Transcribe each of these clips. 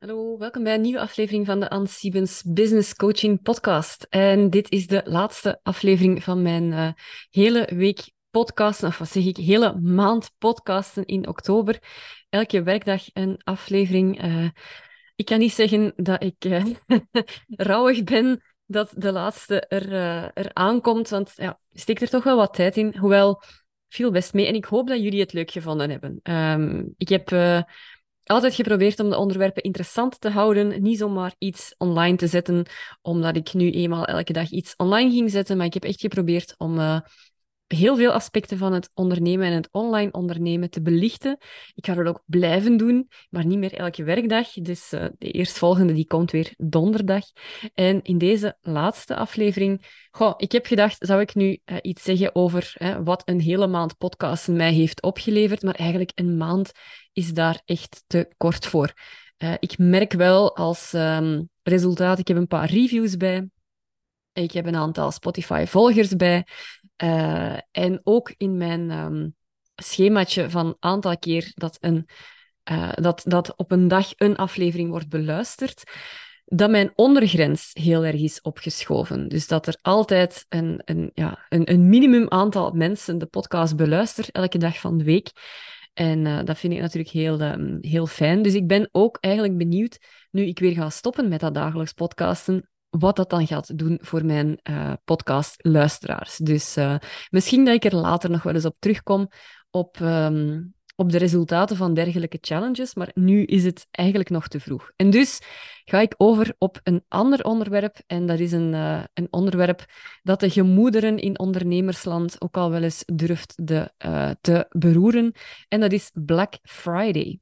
Hallo, welkom bij een nieuwe aflevering van de Anne Siebens Business Coaching Podcast. En dit is de laatste aflevering van mijn uh, hele week podcasten, of wat zeg ik, hele maand podcasten in oktober. Elke werkdag een aflevering. Uh, ik kan niet zeggen dat ik uh, rouwig ben dat de laatste er, aankomt, want ja, steekt er toch wel wat tijd in, hoewel viel best mee. En ik hoop dat jullie het leuk gevonden hebben. Um, ik heb altijd geprobeerd om de onderwerpen interessant te houden. Niet zomaar iets online te zetten, omdat ik nu eenmaal elke dag iets online ging zetten. Maar ik heb echt geprobeerd om uh, heel veel aspecten van het ondernemen en het online ondernemen te belichten. Ik ga dat ook blijven doen, maar niet meer elke werkdag. Dus uh, de eerstvolgende die komt weer donderdag. En in deze laatste aflevering, goh, ik heb gedacht, zou ik nu uh, iets zeggen over wat een hele maand podcasten mij heeft opgeleverd. Maar eigenlijk een maand is daar echt te kort voor. Uh, ik merk wel als um, resultaat, ik heb een paar reviews bij. Ik heb een aantal Spotify-volgers bij. Uh, en ook in mijn um, schemaatje van aantal keer dat, een, uh, dat, dat op een dag een aflevering wordt beluisterd, dat mijn ondergrens heel erg is opgeschoven. Dus dat er altijd een, een, ja, een, een minimum aantal mensen de podcast beluistert elke dag van de week. En uh, dat vind ik natuurlijk heel, um, heel fijn. Dus ik ben ook eigenlijk benieuwd, nu ik weer ga stoppen met dat dagelijks podcasten, wat dat dan gaat doen voor mijn uh, podcastluisteraars. Dus uh, misschien dat ik er later nog wel eens op terugkom op, um, op de resultaten van dergelijke challenges, maar nu is het eigenlijk nog te vroeg. En dus ga ik over op een ander onderwerp, en dat is een, uh, een onderwerp dat de gemoederen in ondernemersland ook al wel eens durft de, te beroeren, en dat is Black Friday.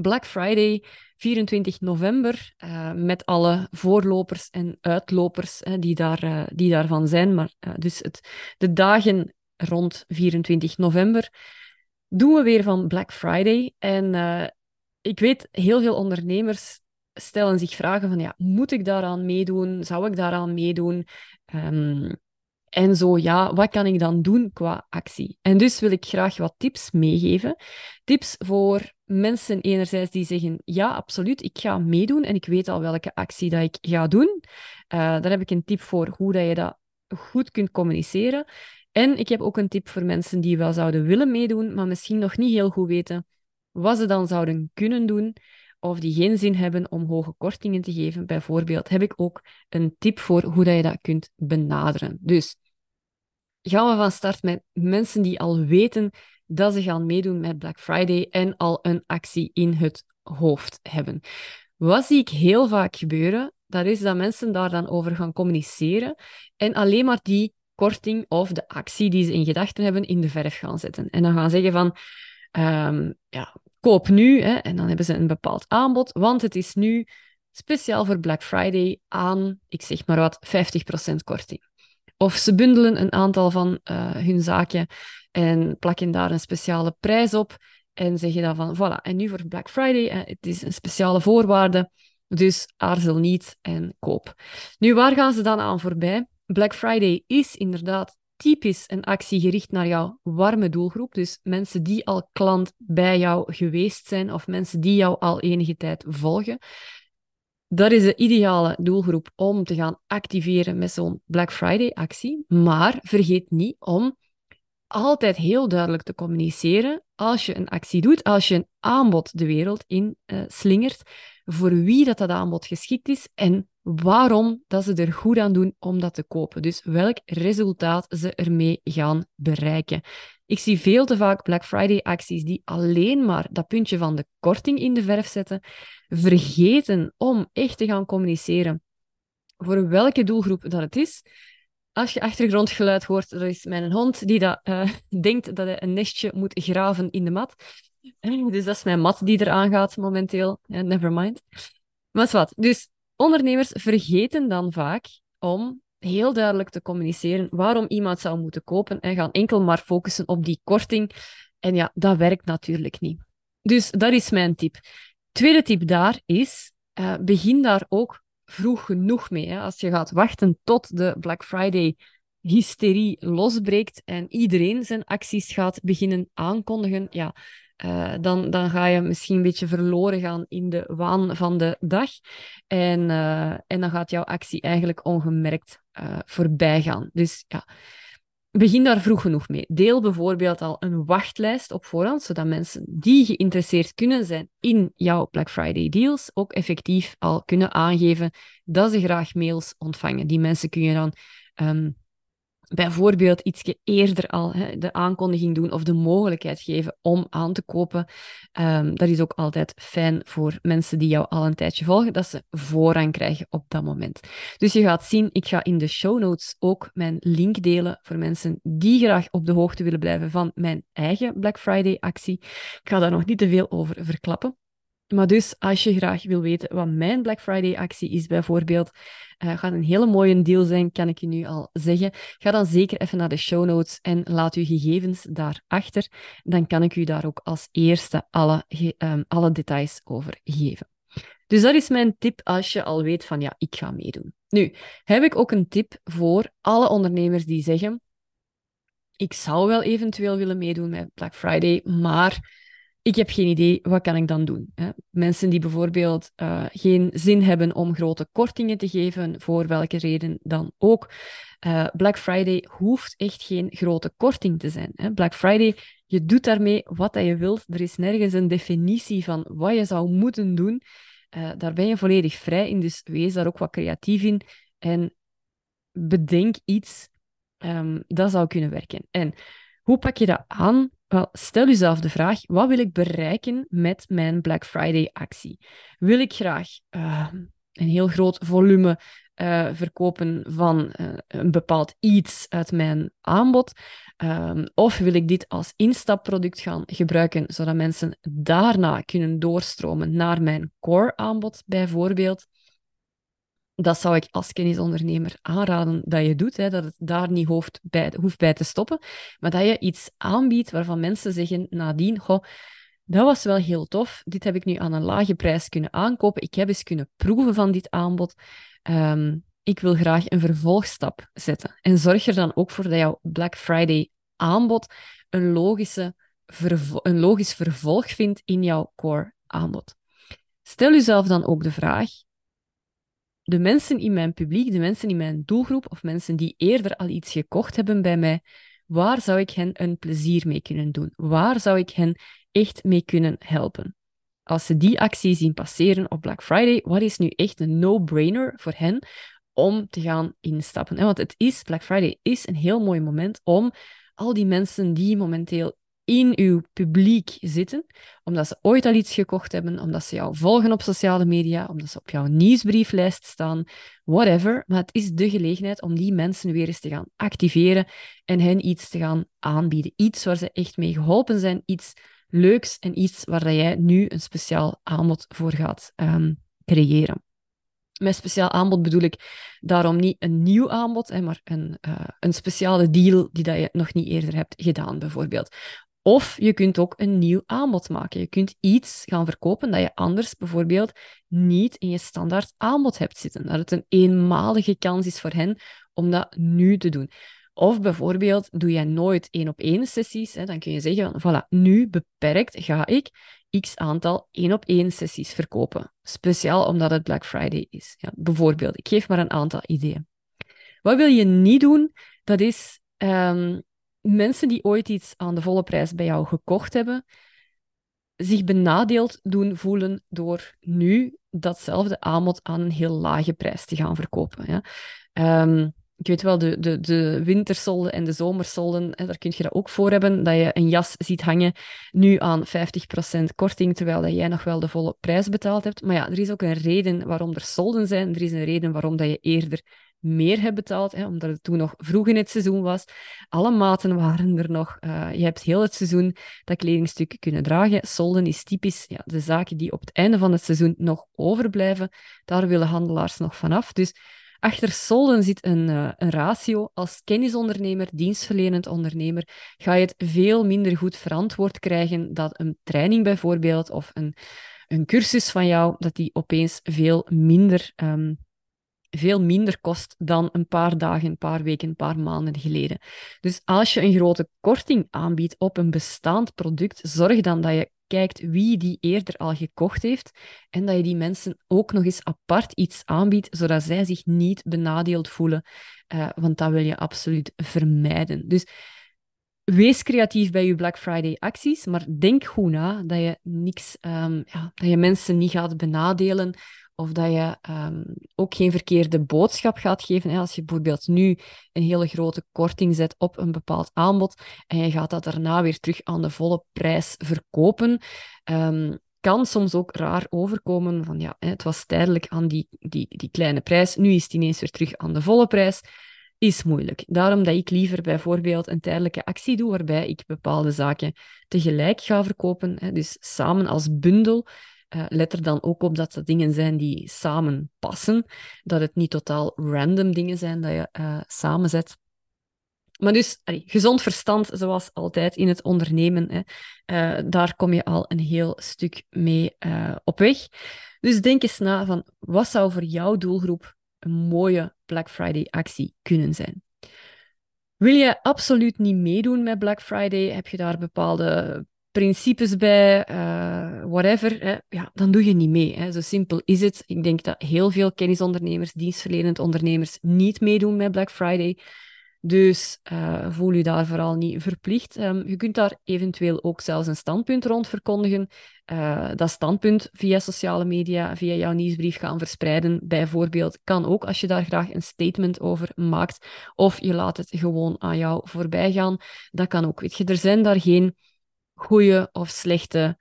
Black Friday 24 november, uh, met alle voorlopers en uitlopers die, daar, uh, die daarvan zijn. Maar dus het, de dagen rond 24 november doen we weer van Black Friday. En ik weet, heel veel ondernemers stellen zich vragen van, ja, moet ik daaraan meedoen? Zou ik daaraan meedoen? Um, en zo, ja, wat kan ik dan doen qua actie? En dus wil ik graag wat tips meegeven. Tips voor mensen enerzijds die zeggen, ja, absoluut, ik ga meedoen en ik weet al welke actie dat ik ga doen. Uh, daar heb ik een tip voor hoe dat je dat goed kunt communiceren. En ik heb ook een tip voor mensen die wel zouden willen meedoen, maar misschien nog niet heel goed weten wat ze dan zouden kunnen doen of die geen zin hebben om hoge kortingen te geven. Bijvoorbeeld heb ik ook een tip voor hoe dat je dat kunt benaderen. Dus gaan we van start met mensen die al weten dat ze gaan meedoen met Black Friday en al een actie in het hoofd hebben. Wat zie ik heel vaak gebeuren, dat is dat mensen daar dan over gaan communiceren en alleen maar die korting of de actie die ze in gedachten hebben in de verf gaan zetten. En dan gaan zeggen van, um, ja, koop nu, hè, en dan hebben ze een bepaald aanbod, want het is nu speciaal voor Black Friday aan, ik zeg maar wat, 50% korting. Of ze bundelen een aantal van uh, hun zaken en plakken daar een speciale prijs op en zeggen dan van, voilà, en nu voor Black Friday, uh, het is een speciale voorwaarde, dus aarzel niet en koop. Nu, waar gaan ze dan aan voorbij? Black Friday is inderdaad typisch een actie gericht naar jouw warme doelgroep. Dus mensen die al klant bij jou geweest zijn of mensen die jou al enige tijd volgen. Dat is de ideale doelgroep om te gaan activeren met zo'n Black Friday actie. Maar vergeet niet om altijd heel duidelijk te communiceren als je een actie doet, als je een aanbod de wereld in uh, slingert, voor wie dat, dat aanbod geschikt is en waarom dat ze er goed aan doen om dat te kopen. Dus welk resultaat ze ermee gaan bereiken. Ik zie veel te vaak Black Friday acties die alleen maar dat puntje van de korting in de verf zetten, vergeten om echt te gaan communiceren voor welke doelgroep dat het is. Als je achtergrondgeluid hoort, dat is mijn hond die dat, uh, denkt dat hij een nestje moet graven in de mat. Dus dat is mijn mat die eraan gaat momenteel. Never mind. Maar wat. Dus ondernemers vergeten dan vaak om heel duidelijk te communiceren waarom iemand zou moeten kopen en gaan enkel maar focussen op die korting. En ja, dat werkt natuurlijk niet. Dus dat is mijn tip. Tweede tip daar is, uh, begin daar ook vroeg genoeg mee. Hè. Als je gaat wachten tot de Black Friday hysterie losbreekt en iedereen zijn acties gaat beginnen aankondigen, ja, uh, dan, dan ga je misschien een beetje verloren gaan in de waan van de dag. En, uh, en dan gaat jouw actie eigenlijk ongemerkt uh, voorbij gaan. Dus ja, begin daar vroeg genoeg mee. Deel bijvoorbeeld al een wachtlijst op voorhand, zodat mensen die geïnteresseerd kunnen zijn in jouw Black Friday deals ook effectief al kunnen aangeven dat ze graag mails ontvangen. Die mensen kun je dan um, bijvoorbeeld iets eerder al hè, de aankondiging doen of de mogelijkheid geven om aan te kopen. Um, dat is ook altijd fijn voor mensen die jou al een tijdje volgen, dat ze voorrang krijgen op dat moment. Dus je gaat zien, ik ga in de show notes ook mijn link delen voor mensen die graag op de hoogte willen blijven van mijn eigen Black Friday actie. Ik ga daar nog niet te veel over verklappen. Maar dus, als je graag wil weten wat mijn Black Friday actie is, bijvoorbeeld, uh, gaat een hele mooie deal zijn, kan ik je nu al zeggen. Ga dan zeker even naar de show notes en laat uw gegevens daarachter. Dan kan ik u daar ook als eerste alle, um, alle details over geven. Dus dat is mijn tip als je al weet van ja, ik ga meedoen. Nu, heb ik ook een tip voor alle ondernemers die zeggen: ik zou wel eventueel willen meedoen met Black Friday, maar ik heb geen idee, wat kan ik dan doen? Hè? Mensen die bijvoorbeeld uh, geen zin hebben om grote kortingen te geven, voor welke reden dan ook. Uh, Black Friday hoeft echt geen grote korting te zijn. Hè? Black Friday, je doet daarmee wat je wilt. Er is nergens een definitie van wat je zou moeten doen. Uh, daar ben je volledig vrij in, dus wees daar ook wat creatief in. En bedenk iets um, dat zou kunnen werken. En hoe pak je dat aan? Wel, stel jezelf de vraag: wat wil ik bereiken met mijn Black Friday actie? Wil ik graag uh, een heel groot volume uh, verkopen van uh, een bepaald iets uit mijn aanbod? Um, of wil ik dit als instapproduct gaan gebruiken, zodat mensen daarna kunnen doorstromen naar mijn core aanbod, bijvoorbeeld? Dat zou ik als kennisondernemer aanraden dat je doet, hè, dat het daar niet hoeft bij, hoeft bij te stoppen, maar dat je iets aanbiedt waarvan mensen zeggen nadien, goh, dat was wel heel tof, dit heb ik nu aan een lage prijs kunnen aankopen, ik heb eens kunnen proeven van dit aanbod, um, ik wil graag een vervolgstap zetten. En zorg er dan ook voor dat jouw Black Friday aanbod een, logische een logisch vervolg vindt in jouw core aanbod. Stel jezelf dan ook de vraag, de mensen in mijn publiek, de mensen in mijn doelgroep of mensen die eerder al iets gekocht hebben bij mij, waar zou ik hen een plezier mee kunnen doen? Waar zou ik hen echt mee kunnen helpen? Als ze die actie zien passeren op Black Friday, wat is nu echt een no-brainer voor hen om te gaan instappen? Want het is, Black Friday is een heel mooi moment om al die mensen die momenteel in uw publiek zitten, omdat ze ooit al iets gekocht hebben, omdat ze jou volgen op sociale media, omdat ze op jouw nieuwsbrieflijst staan, whatever. Maar het is de gelegenheid om die mensen weer eens te gaan activeren en hen iets te gaan aanbieden. Iets waar ze echt mee geholpen zijn, iets leuks en iets waar jij nu een speciaal aanbod voor gaat um, creëren. Met speciaal aanbod bedoel ik daarom niet een nieuw aanbod, maar een, uh, een speciale deal die dat je nog niet eerder hebt gedaan, bijvoorbeeld. Of je kunt ook een nieuw aanbod maken. Je kunt iets gaan verkopen dat je anders bijvoorbeeld niet in je standaard aanbod hebt zitten. Dat het een eenmalige kans is voor hen om dat nu te doen. Of bijvoorbeeld doe jij nooit één op één sessies, hè, dan kun je zeggen van voilà, nu beperkt ga ik x aantal één op één sessies verkopen. Speciaal omdat het Black Friday is. Ja, bijvoorbeeld, ik geef maar een aantal ideeën. Wat wil je niet doen? Dat is um, mensen die ooit iets aan de volle prijs bij jou gekocht hebben, zich benadeeld doen voelen door nu datzelfde aanbod aan een heel lage prijs te gaan verkopen. Ja. Um, ik weet wel, de, de, de wintersolden en de zomersolden, daar kun je dat ook voor hebben, dat je een jas ziet hangen nu aan 50% korting, terwijl dat jij nog wel de volle prijs betaald hebt. Maar ja, er is ook een reden waarom er solden zijn. Er is een reden waarom dat je eerder meer hebt betaald, hè, omdat het toen nog vroeg in het seizoen was. Alle maten waren er nog. Uh, je hebt heel het seizoen dat kledingstuk kunnen dragen. Solden is typisch ja, de zaken die op het einde van het seizoen nog overblijven. Daar willen handelaars nog vanaf. Dus achter solden zit een, uh, een ratio. Als kennisondernemer, dienstverlenend ondernemer, ga je het veel minder goed verantwoord krijgen dat een training bijvoorbeeld of een, een cursus van jou, dat die opeens veel minder um, veel minder kost dan een paar dagen, een paar weken, een paar maanden geleden. Dus als je een grote korting aanbiedt op een bestaand product, zorg dan dat je kijkt wie die eerder al gekocht heeft en dat je die mensen ook nog eens apart iets aanbiedt, zodat zij zich niet benadeeld voelen, uh, want dat wil je absoluut vermijden. Dus wees creatief bij je Black Friday acties, maar denk goed na dat je niks, um, ja, dat je mensen niet gaat benadelen of dat je um, ook geen verkeerde boodschap gaat geven. Als je bijvoorbeeld nu een hele grote korting zet op een bepaald aanbod en je gaat dat daarna weer terug aan de volle prijs verkopen, um, kan soms ook raar overkomen van ja, het was tijdelijk aan die, die, die kleine prijs, nu is het ineens weer terug aan de volle prijs is moeilijk. Daarom dat ik liever bijvoorbeeld een tijdelijke actie doe waarbij ik bepaalde zaken tegelijk ga verkopen. Hè, dus samen als bundel. Uh, let er dan ook op dat dat dingen zijn die samen passen. Dat het niet totaal random dingen zijn dat je uh, samenzet. Maar dus, gezond verstand, zoals altijd in het ondernemen, hè, uh, daar kom je al een heel stuk mee op weg. Dus denk eens na van, wat zou voor jouw doelgroep een mooie Black Friday actie kunnen zijn. Wil je absoluut niet meedoen met Black Friday? Heb je daar bepaalde principes bij, uh, whatever, hè? Ja, dan doe je niet mee. Hè? Zo simpel is het. Ik denk dat heel veel kennisondernemers, dienstverlenend ondernemers niet meedoen met Black Friday. Dus uh, voel je daar vooral niet verplicht. Um, je kunt daar eventueel ook zelfs een standpunt rond verkondigen. Uh, dat standpunt via sociale media, via jouw nieuwsbrief gaan verspreiden, bijvoorbeeld, kan ook als je daar graag een statement over maakt. Of je laat het gewoon aan jou voorbij gaan. Dat kan ook. Weet je, er zijn daar geen goede of slechte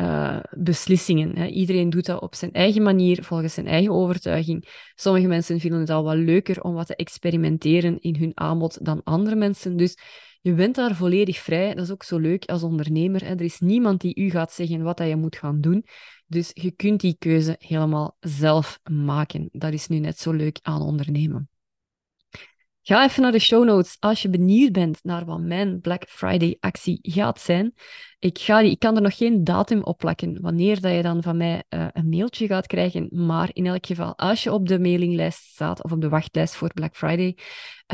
uh, beslissingen. Hè. Iedereen doet dat op zijn eigen manier, volgens zijn eigen overtuiging. Sommige mensen vinden het al wat leuker om wat te experimenteren in hun aanbod dan andere mensen. Dus je bent daar volledig vrij. Dat is ook zo leuk als ondernemer. Hè. Er is niemand die u gaat zeggen wat je moet gaan doen. Dus je kunt die keuze helemaal zelf maken. Dat is nu net zo leuk aan ondernemen. Ga even naar de show notes als je benieuwd bent naar wat mijn Black Friday actie gaat zijn. Ik, ga die, ik kan er nog geen datum op plakken wanneer dat je dan van mij uh, een mailtje gaat krijgen. Maar in elk geval, als je op de mailinglijst staat of op de wachtlijst voor Black Friday,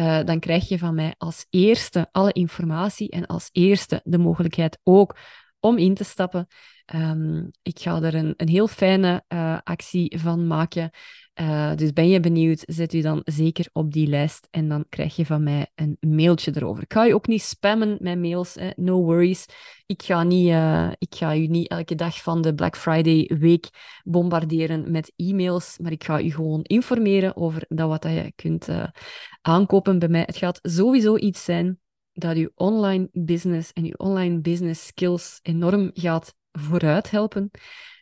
uh, dan krijg je van mij als eerste alle informatie en als eerste de mogelijkheid ook om in te stappen. Um, ik ga er een, een heel fijne uh, actie van maken. Uh, dus ben je benieuwd, zet u dan zeker op die lijst en dan krijg je van mij een mailtje erover. Ik ga je ook niet spammen met mails, hè. no worries. Ik ga, niet, uh, ik ga u niet elke dag van de Black Friday week bombarderen met e-mails, maar ik ga u gewoon informeren over dat wat je kunt aankopen bij mij. Het gaat sowieso iets zijn dat uw online business en uw online business skills enorm gaat vooruit helpen.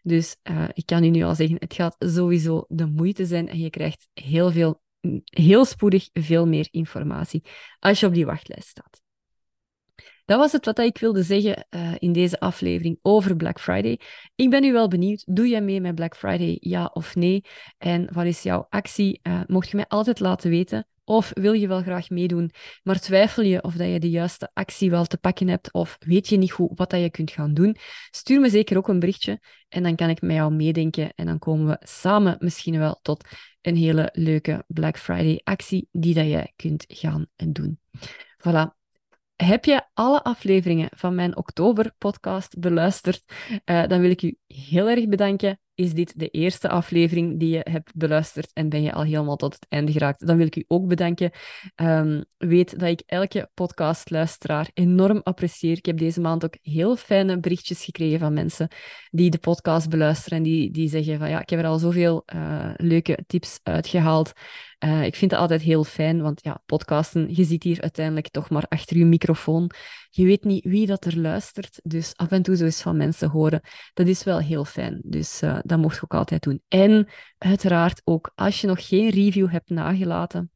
Dus uh, ik kan u nu al zeggen, het gaat sowieso de moeite zijn en je krijgt heel veel, heel spoedig veel meer informatie als je op die wachtlijst staat. Dat was het wat ik wilde zeggen uh, in deze aflevering over Black Friday. Ik ben nu wel benieuwd, doe jij mee met Black Friday, ja of nee? En wat is jouw actie? Uh, mocht je mij altijd laten weten. Of wil je wel graag meedoen, maar twijfel je of dat je de juiste actie wel te pakken hebt, of weet je niet goed wat dat je kunt gaan doen? Stuur me zeker ook een berichtje en dan kan ik met jou meedenken en dan komen we samen misschien wel tot een hele leuke Black Friday actie die dat jij kunt gaan doen. Voilà, heb je alle afleveringen van mijn oktober-podcast beluisterd? Uh, dan wil ik u heel erg bedanken. Is dit de eerste aflevering die je hebt beluisterd en ben je al helemaal tot het einde geraakt? Dan wil ik u ook bedanken. Um, weet dat ik elke podcastluisteraar enorm apprecieer. Ik heb deze maand ook heel fijne berichtjes gekregen van mensen die de podcast beluisteren en die, die zeggen van ja, ik heb er al zoveel uh, leuke tips uitgehaald. Uh, ik vind het altijd heel fijn, want ja, podcasten, je zit hier uiteindelijk toch maar achter je microfoon. Je weet niet wie dat er luistert, dus af en toe zo eens van mensen horen, dat is wel heel fijn. Dus uh, dat mocht je ook altijd doen. En uiteraard ook, als je nog geen review hebt nagelaten,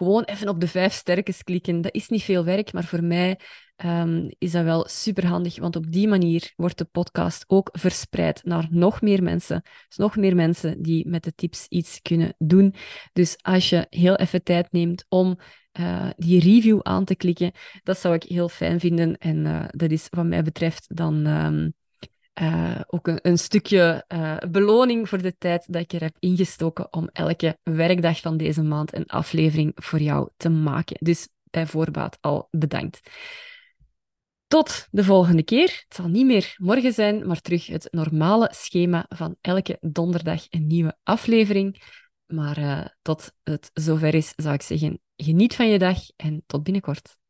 gewoon even op de vijf sterkens klikken. Dat is niet veel werk, maar voor mij um, is dat wel super handig, want op die manier wordt de podcast ook verspreid naar nog meer mensen. Dus nog meer mensen die met de tips iets kunnen doen. Dus als je heel even tijd neemt om uh, die review aan te klikken, dat zou ik heel fijn vinden. En uh, dat is wat mij betreft dan um, uh, ook een, stukje uh, beloning voor de tijd dat ik er heb ingestoken om elke werkdag van deze maand een aflevering voor jou te maken. Dus bij voorbaat al bedankt. Tot de volgende keer. Het zal niet meer morgen zijn, maar terug het normale schema van elke donderdag een nieuwe aflevering. Maar uh, tot het zover is, zou ik zeggen, geniet van je dag en tot binnenkort.